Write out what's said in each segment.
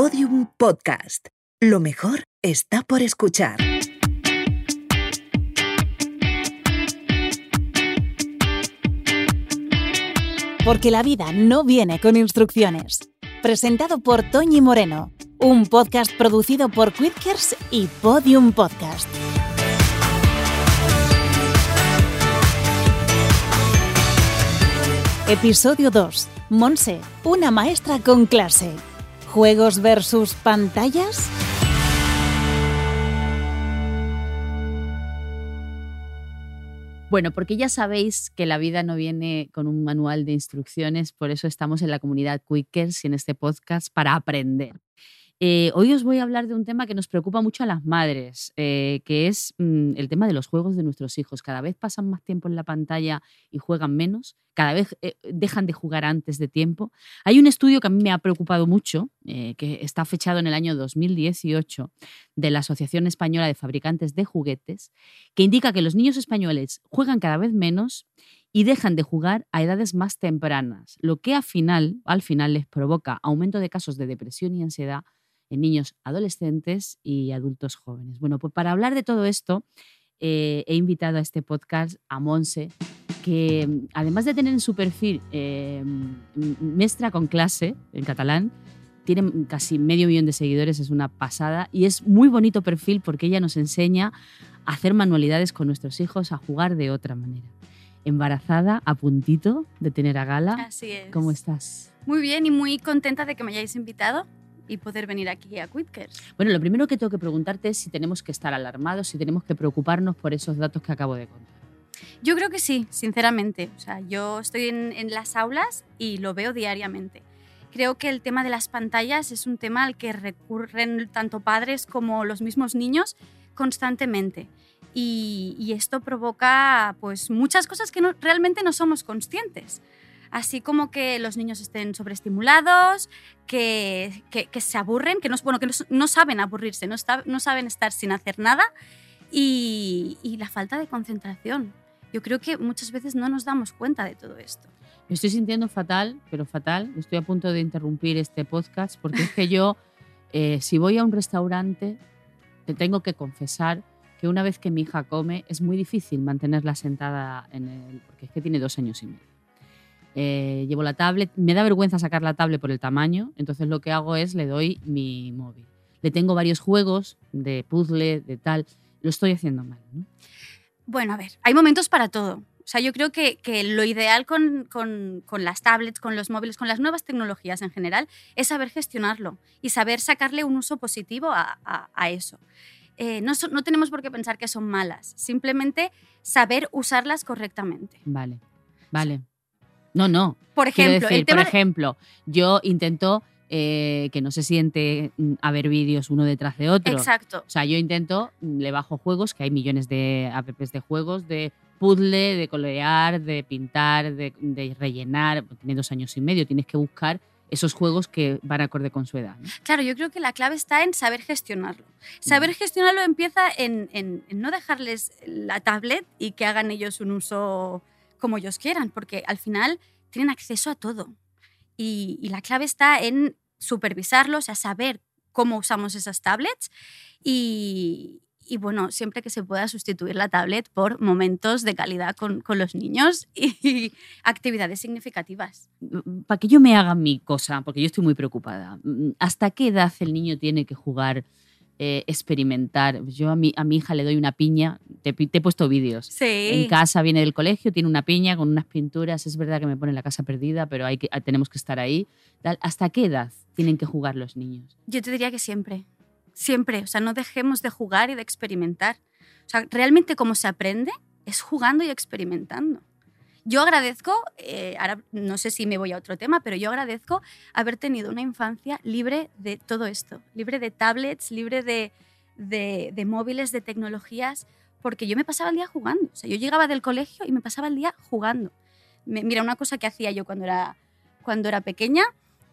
Podium Podcast. Lo mejor está por escuchar. Porque la vida no viene con instrucciones. Presentado por Toñi Moreno, un podcast producido por Quidkers y Podium Podcast. Episodio 2. Monse, una maestra con clase. ¿Juegos versus pantallas? Bueno, porque ya sabéis que la vida no viene con un manual de instrucciones, por eso estamos en la comunidad Quickers y en este podcast para aprender. Eh, hoy os voy a hablar de un tema que nos preocupa mucho a las madres, eh, que es mm, el tema de los juegos de nuestros hijos. Cada vez pasan más tiempo en la pantalla y juegan menos, cada vez eh, dejan de jugar antes de tiempo. Hay un estudio que a mí me ha preocupado mucho, que está fechado en el año 2018, de la Asociación Española de Fabricantes de Juguetes, que indica que los niños españoles juegan cada vez menos y dejan de jugar a edades más tempranas, lo que al final, al final les provoca aumento de casos de depresión y ansiedad en niños adolescentes y adultos jóvenes. Bueno, pues para hablar de todo esto, eh, he invitado a este podcast a Monse, que mm, además de tener en su perfil eh, maestra con clase en catalán, tiene casi medio millón de seguidores, es una pasada y es muy bonito perfil porque ella nos enseña a hacer manualidades con nuestros hijos, a jugar de otra manera. Embarazada, a puntito de tener a Gala. Así es. ¿Cómo estás? Muy bien y muy contenta de que me hayáis invitado y poder venir aquí a Quitkers. Bueno, lo primero que tengo que preguntarte es si tenemos que estar alarmados, si tenemos que preocuparnos por esos datos que acabo de contar. Yo creo que sí, sinceramente. O sea, yo estoy en, en las aulas y lo veo diariamente. Creo que el tema de las pantallas es un tema al que recurren tanto padres como los mismos niños constantemente. Y, y esto provoca pues, muchas cosas que no, realmente no somos conscientes así como que los niños estén sobreestimulados, que, que, se aburren, que, no, bueno, que no, saben aburrirse, no, no, saben estar sin hacer nada y, y, la falta de concentración. Yo creo que muchas veces no nos damos cuenta de todo esto. Me estoy sintiendo fatal, pero fatal. Estoy a punto de interrumpir este podcast porque es que yo, eh, si voy a un restaurante, te tengo que confesar que una vez que mi hija come es muy difícil mantenerla sentada en el... porque es que tiene dos años y medio. Eh, llevo la tablet, me da vergüenza sacar la tablet por el tamaño, entonces lo que hago es le doy mi móvil. Le tengo varios juegos de puzzle, de tal, lo estoy haciendo mal. Bueno, a ver, hay momentos para todo. O sea, yo creo que, que lo ideal con, con, con, las tablets, con los móviles, con las nuevas tecnologías en general, es saber gestionarlo y saber sacarle un uso positivo a, a, a eso. Eh, no, no tenemos por qué pensar que son malas, simplemente saber usarlas correctamente. Vale, vale. No, no. Por ejemplo, por ejemplo yo intento eh, que no se siente mm, a ver vídeos uno detrás de otro. Exacto. O sea, yo intento, mm, le bajo juegos, que hay millones de apps de juegos, de puzzle, de colorear, de pintar, de, rellenar. Tiene dos años y medio, tienes que buscar esos juegos que van acorde con su edad. Claro, yo creo que la clave está en saber gestionarlo. Saber gestionarlo empieza en, en, no dejarles la tablet y que hagan ellos un uso como ellos quieran, porque al final tienen acceso a todo. Y, la clave está en supervisarlos, a saber cómo usamos esas tablets y, bueno, siempre que se pueda sustituir la tablet por momentos de calidad con, con los niños y actividades significativas. Para que yo me haga mi cosa, porque yo estoy muy preocupada, ¿hasta qué edad el niño tiene que jugar eh, experimentar. Yo a mi, a mi hija le doy una piña, te, he puesto vídeos. Sí. En casa viene del colegio, tiene una piña con unas pinturas. Es verdad que me pone la casa perdida, pero hay que, tenemos que estar ahí. ¿Hasta qué edad tienen que jugar los niños? Yo te diría que siempre. Siempre. O sea, no dejemos de jugar y de experimentar. O sea, realmente cómo se aprende es jugando y experimentando. Yo agradezco, eh, ahora no sé si me voy a otro tema, pero yo agradezco haber tenido una infancia libre de todo esto, libre de tablets, libre de, de, móviles, de tecnologías, porque yo me pasaba el día jugando. O sea, yo llegaba del colegio y me pasaba el día jugando. mira, una cosa que hacía yo cuando era, cuando era pequeña,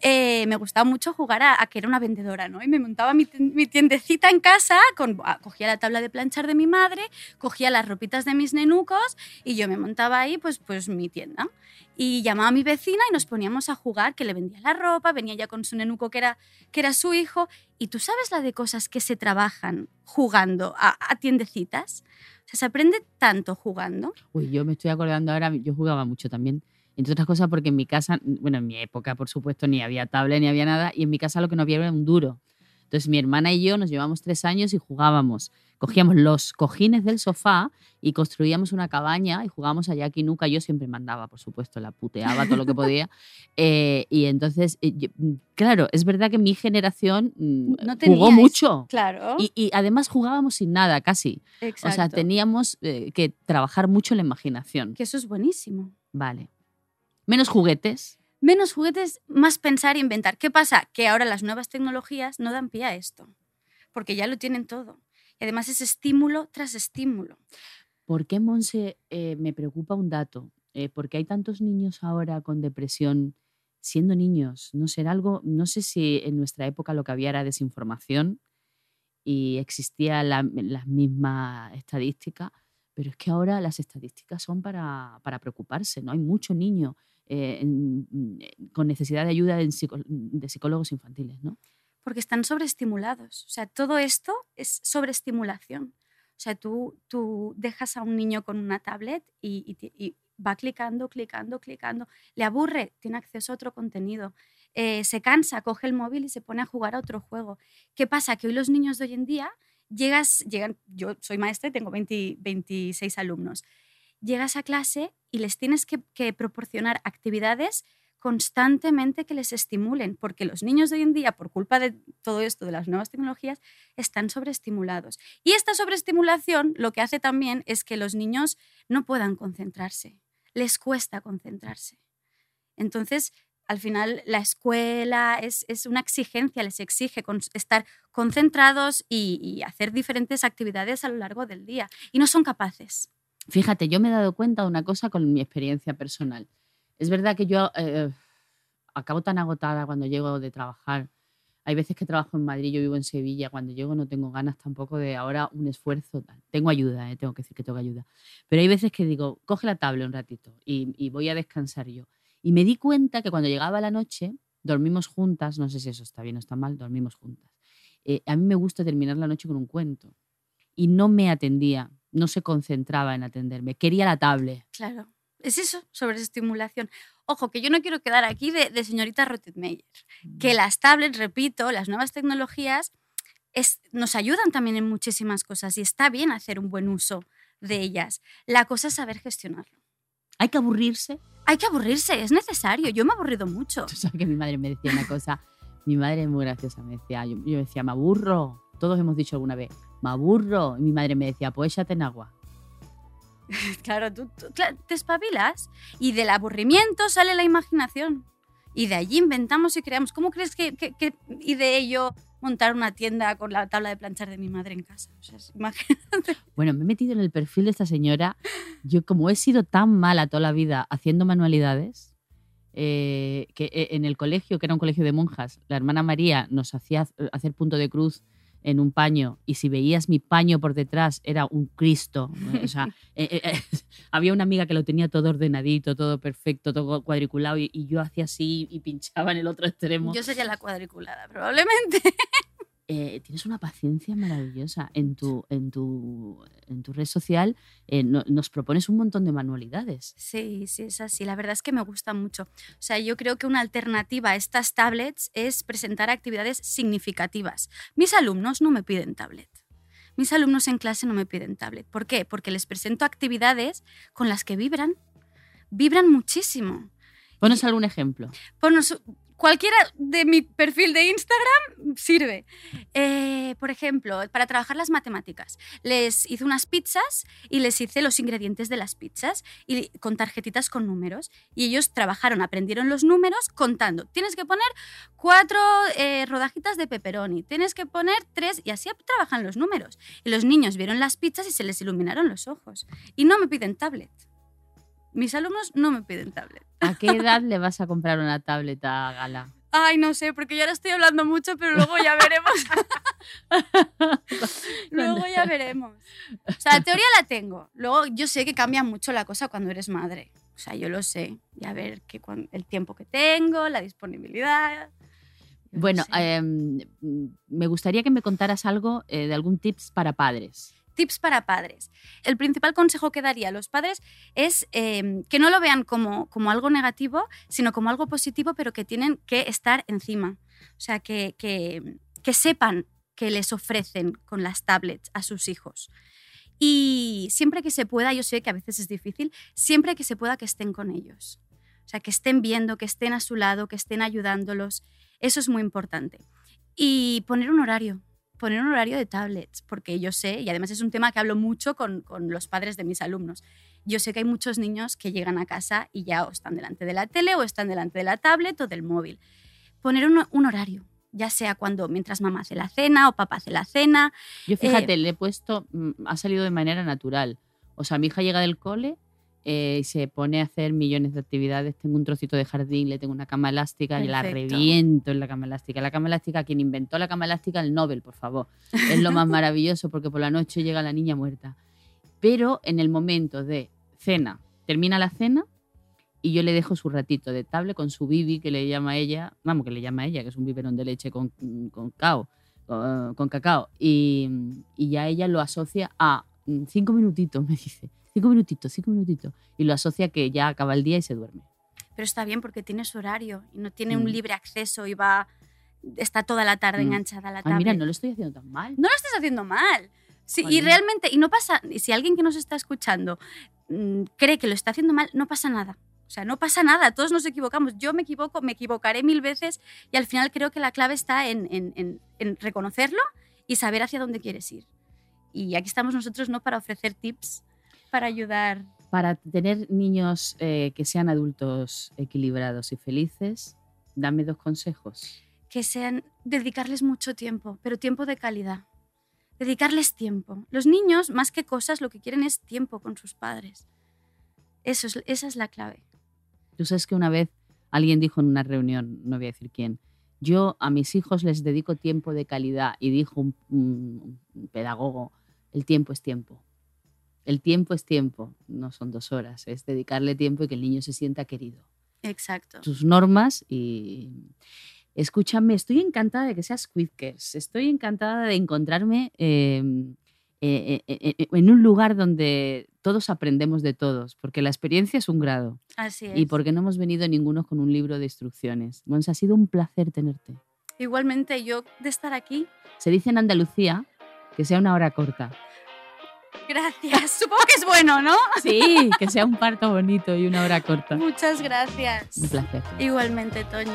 eh, me gustaba mucho jugar a, que era una vendedora, ¿no? Y me montaba mi, tiendecita en casa, con, ah, cogía la tabla de planchar de mi madre, cogía las ropitas de mis nenucos y yo me montaba ahí, pues, pues mi tienda. Y llamaba a mi vecina y nos poníamos a jugar, que le vendía la ropa, venía ya con su nenuco que era, que era su hijo. Y tú sabes la de cosas que se trabajan jugando a, a tiendecitas. O sea, se aprende tanto jugando. Uy, yo me estoy acordando ahora, yo jugaba mucho también entre otras cosas porque en mi casa, bueno, en mi época, por supuesto, ni había tablet ni había nada, y en mi casa lo que no había era un duro. Entonces mi hermana y yo nos llevamos tres años y jugábamos. Cogíamos los cojines del sofá y construíamos una cabaña y jugábamos a Jack y Nuca. Yo siempre mandaba, por supuesto, la puteaba todo lo que podía. Eh, y entonces, eh, mm, claro, es verdad que mi generación mm, no jugó mucho. Claro. Y, además jugábamos sin nada, casi. Exacto. O sea, teníamos eh, que trabajar mucho la imaginación. Que eso es buenísimo. Vale. Menos juguetes. Menos juguetes, más pensar e inventar. ¿Qué pasa? Que ahora las nuevas tecnologías no dan pie a esto, porque ya lo tienen todo. Y además es estímulo tras estímulo. ¿Por qué, Monse, eh, me preocupa un dato? Eh, porque hay tantos niños ahora con depresión siendo niños. No sé, algo, no sé si en nuestra época lo que había era desinformación y existía la, la misma estadística, pero es que ahora las estadísticas son para, para preocuparse, ¿no? Hay mucho niño eh, mm, eh, con necesidad de ayuda de, psicólogos infantiles, ¿no? Porque están sobreestimulados. O sea, todo esto es sobreestimulación. O sea, tú, tú dejas a un niño con una tablet y, va clicando, clicando, clicando. Le aburre, tiene acceso a otro contenido. Eh, se cansa, coge el móvil y se pone a jugar a otro juego. ¿Qué pasa? Que hoy los niños de hoy en día llegas, llegan, yo soy maestra y tengo 26 alumnos llegas a clase y les tienes que, proporcionar actividades constantemente que les estimulen, porque los niños de hoy en día, por culpa de todo esto, de las nuevas tecnologías, están sobreestimulados. Y esta sobreestimulación lo que hace también es que los niños no puedan concentrarse, les cuesta concentrarse. Entonces, al final, la escuela es, una exigencia, les exige estar concentrados y hacer diferentes actividades a lo largo del día, y no son capaces. Fíjate, yo me he dado cuenta de una cosa con mi experiencia personal. Es verdad que yo eh, acabo tan agotada cuando llego de trabajar. Hay veces que trabajo en Madrid, yo vivo en Sevilla. Cuando llego no tengo ganas tampoco de ahora un esfuerzo. Tengo ayuda, eh, tengo que decir que tengo ayuda. Pero hay veces que digo, coge la tabla un ratito y, voy a descansar yo. Y me di cuenta que cuando llegaba la noche, dormimos juntas, no sé si eso está bien o está mal, dormimos juntas. Eh, a mí me gusta terminar la noche con un cuento. Y no me atendía no se concentraba en atenderme, quería la tablet. Claro, es eso, sobre estimulación. Ojo, que yo no quiero quedar aquí de, señorita Rottenmeier, que las tablets, repito, las nuevas tecnologías nos ayudan también en muchísimas cosas y está bien hacer un buen uso de ellas. La cosa es saber gestionarlo. ¿Hay que aburrirse? Hay que aburrirse, es necesario. Yo me he aburrido mucho. Tú sabes que mi madre me decía una cosa, mi madre es muy graciosa, me decía, yo, yo decía, me aburro. Todos hemos dicho alguna vez, me aburro. Y mi madre me decía, pues échate en agua. claro, tú, te espabilas y del aburrimiento sale la imaginación. Y de allí inventamos y creamos. ¿Cómo crees que, y de ello montar una tienda con la tabla de planchar de mi madre en casa? O sea, imagínate. Bueno, me he metido en el perfil de esta señora. Yo como he sido tan mala toda la vida haciendo manualidades, eh, que eh, en el colegio, que era un colegio de monjas, la hermana María nos hacía hacer punto de cruz en un paño y si veías mi paño por detrás era un Cristo. O sea, eh, eh, eh, había una amiga que lo tenía todo ordenadito, todo perfecto, todo cuadriculado y, y, yo hacía así y pinchaba en el otro extremo. Yo sería la cuadriculada, probablemente. Eh, tienes una paciencia maravillosa. En tu, en tu, en tu red social eh, nos propones un montón de manualidades. Sí, sí, es así. La verdad es que me gusta mucho. O sea, yo creo que una alternativa a estas tablets es presentar actividades significativas. Mis alumnos no me piden tablet. Mis alumnos en clase no me piden tablet. ¿Por qué? Porque les presento actividades con las que vibran. Vibran muchísimo. Ponos algún ejemplo. Ponos, cualquiera de mi perfil de Instagram sirve. Eh, por ejemplo, para trabajar las matemáticas, les hice unas pizzas y les hice los ingredientes de las pizzas y con tarjetitas con números. Y ellos trabajaron, aprendieron los números contando. Tienes que poner cuatro eh, rodajitas de pepperoni, tienes que poner tres y así trabajan los números. Y los niños vieron las pizzas y se les iluminaron los ojos. Y no me piden tablet. Mis alumnos no me piden tablet. ¿A qué edad le vas a comprar una tablet a Gala? Ay, no sé, porque yo ahora estoy hablando mucho, pero luego ya veremos. luego ya veremos. O sea, la teoría la tengo. Luego yo sé que cambia mucho la cosa cuando eres madre. O sea, yo lo sé. Y a ver que el tiempo que tengo, la disponibilidad. Bueno, em, me gustaría que me contaras algo eh, de algún tips para padres. Tips para padres. El principal consejo que daría a los padres es em, que no lo vean como, como algo negativo, sino como algo positivo, pero que tienen que estar encima. O sea, que, que, que sepan que les ofrecen con las tablets a sus hijos. Y siempre que se pueda, yo sé que a veces es difícil, siempre que se pueda que estén con ellos. O sea, que estén viendo, que estén a su lado, que estén ayudándolos. Eso es muy importante. Y poner un horario, poner un horario de tablets, porque yo sé, y además es un tema que hablo mucho con, los padres de mis alumnos, yo sé que hay muchos niños que llegan a casa y ya o están delante de la tele o están delante de la tablet o del móvil. Poner un, horario, ya sea cuando mientras mamá hace la cena o papá hace la cena. Yo fíjate, eh, le he puesto, mm, ha salido de manera natural. O sea, mi hija llega del cole eh, se pone a hacer millones de actividades. Tengo un trocito de jardín, le tengo una cama elástica y la reviento en la cama elástica. La cama elástica, quien inventó la cama elástica, el Nobel, por favor. Es lo más maravilloso porque por la noche llega la niña muerta. Pero en el momento de cena, termina la cena y yo le dejo su ratito de tablet con su bibi que le llama ella, vamos, que le llama ella, que es un biberón de leche con, con, cao, con, cacao. Y, y ya ella lo asocia a mm, cinco minutitos, me dice cinco minutitos, cinco minutitos. Y lo asocia que ya acaba el día y se duerme. Pero está bien porque tiene su horario y no tiene un mm. libre acceso y va, está toda la tarde mm. enganchada a la tablet. mira, no lo estoy haciendo tan mal. No lo estás haciendo mal. Sí, y realmente, y no pasa, si alguien que nos está escuchando mm, cree que lo está haciendo mal, no pasa nada. O sea, no pasa nada, todos nos equivocamos. Yo me equivoco, me equivocaré mil veces y al final creo que la clave está en, en, en reconocerlo y saber hacia dónde quieres ir. Y aquí estamos nosotros no para ofrecer tips para ayudar. Para tener niños eh, que sean adultos equilibrados y felices, dame dos consejos. Que sean, dedicarles mucho tiempo, pero tiempo de calidad. Dedicarles tiempo. Los niños, más que cosas, lo que quieren es tiempo con sus padres. Eso es, esa es la clave. Tú sabes que una vez alguien dijo en una reunión, no voy a decir quién, yo a mis hijos les dedico tiempo de calidad y dijo un pedagogo, el tiempo es tiempo el tiempo es tiempo, no son dos horas, es dedicarle tiempo y que el niño se sienta querido. Exacto. Sus normas y... Escúchame, estoy encantada de que seas Quidkers, estoy encantada de encontrarme em, eh, eh, eh, en un lugar donde todos aprendemos de todos, porque la experiencia es un grado. Así es. Y porque no hemos venido ninguno con un libro de instrucciones. Mons, ha sido un placer tenerte. Igualmente, yo de estar aquí. Se dice en Andalucía que sea una hora corta. Gracias. Supongo que es bueno, ¿no? Sí, que sea un parto bonito y una hora corta. Muchas gracias. Un placer. Igualmente, Toñi.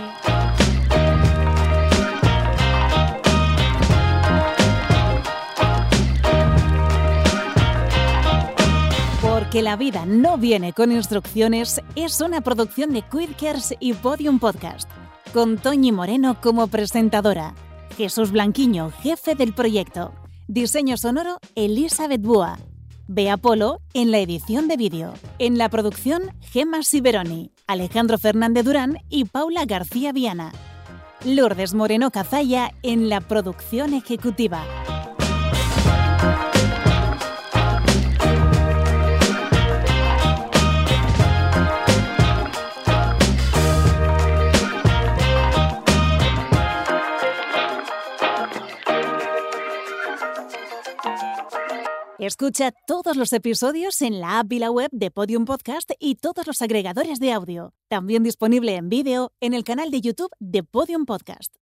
Porque la vida no viene con instrucciones es una producción de Quidkers y Podium Podcast, con Toñi Moreno como presentadora, Jesús Blanquiño, jefe del proyecto, Diseño sonoro Elizabeth Bua. Bea Polo en la edición de vídeo. En la producción Gemma Siberoni, Alejandro Fernández Durán y Paula García Viana. Lourdes Moreno Cazalla en la producción ejecutiva. Escucha todos los episodios en la app y la web de Podium Podcast y todos los agregadores de audio. También disponible en vídeo en el canal de YouTube de Podium Podcast.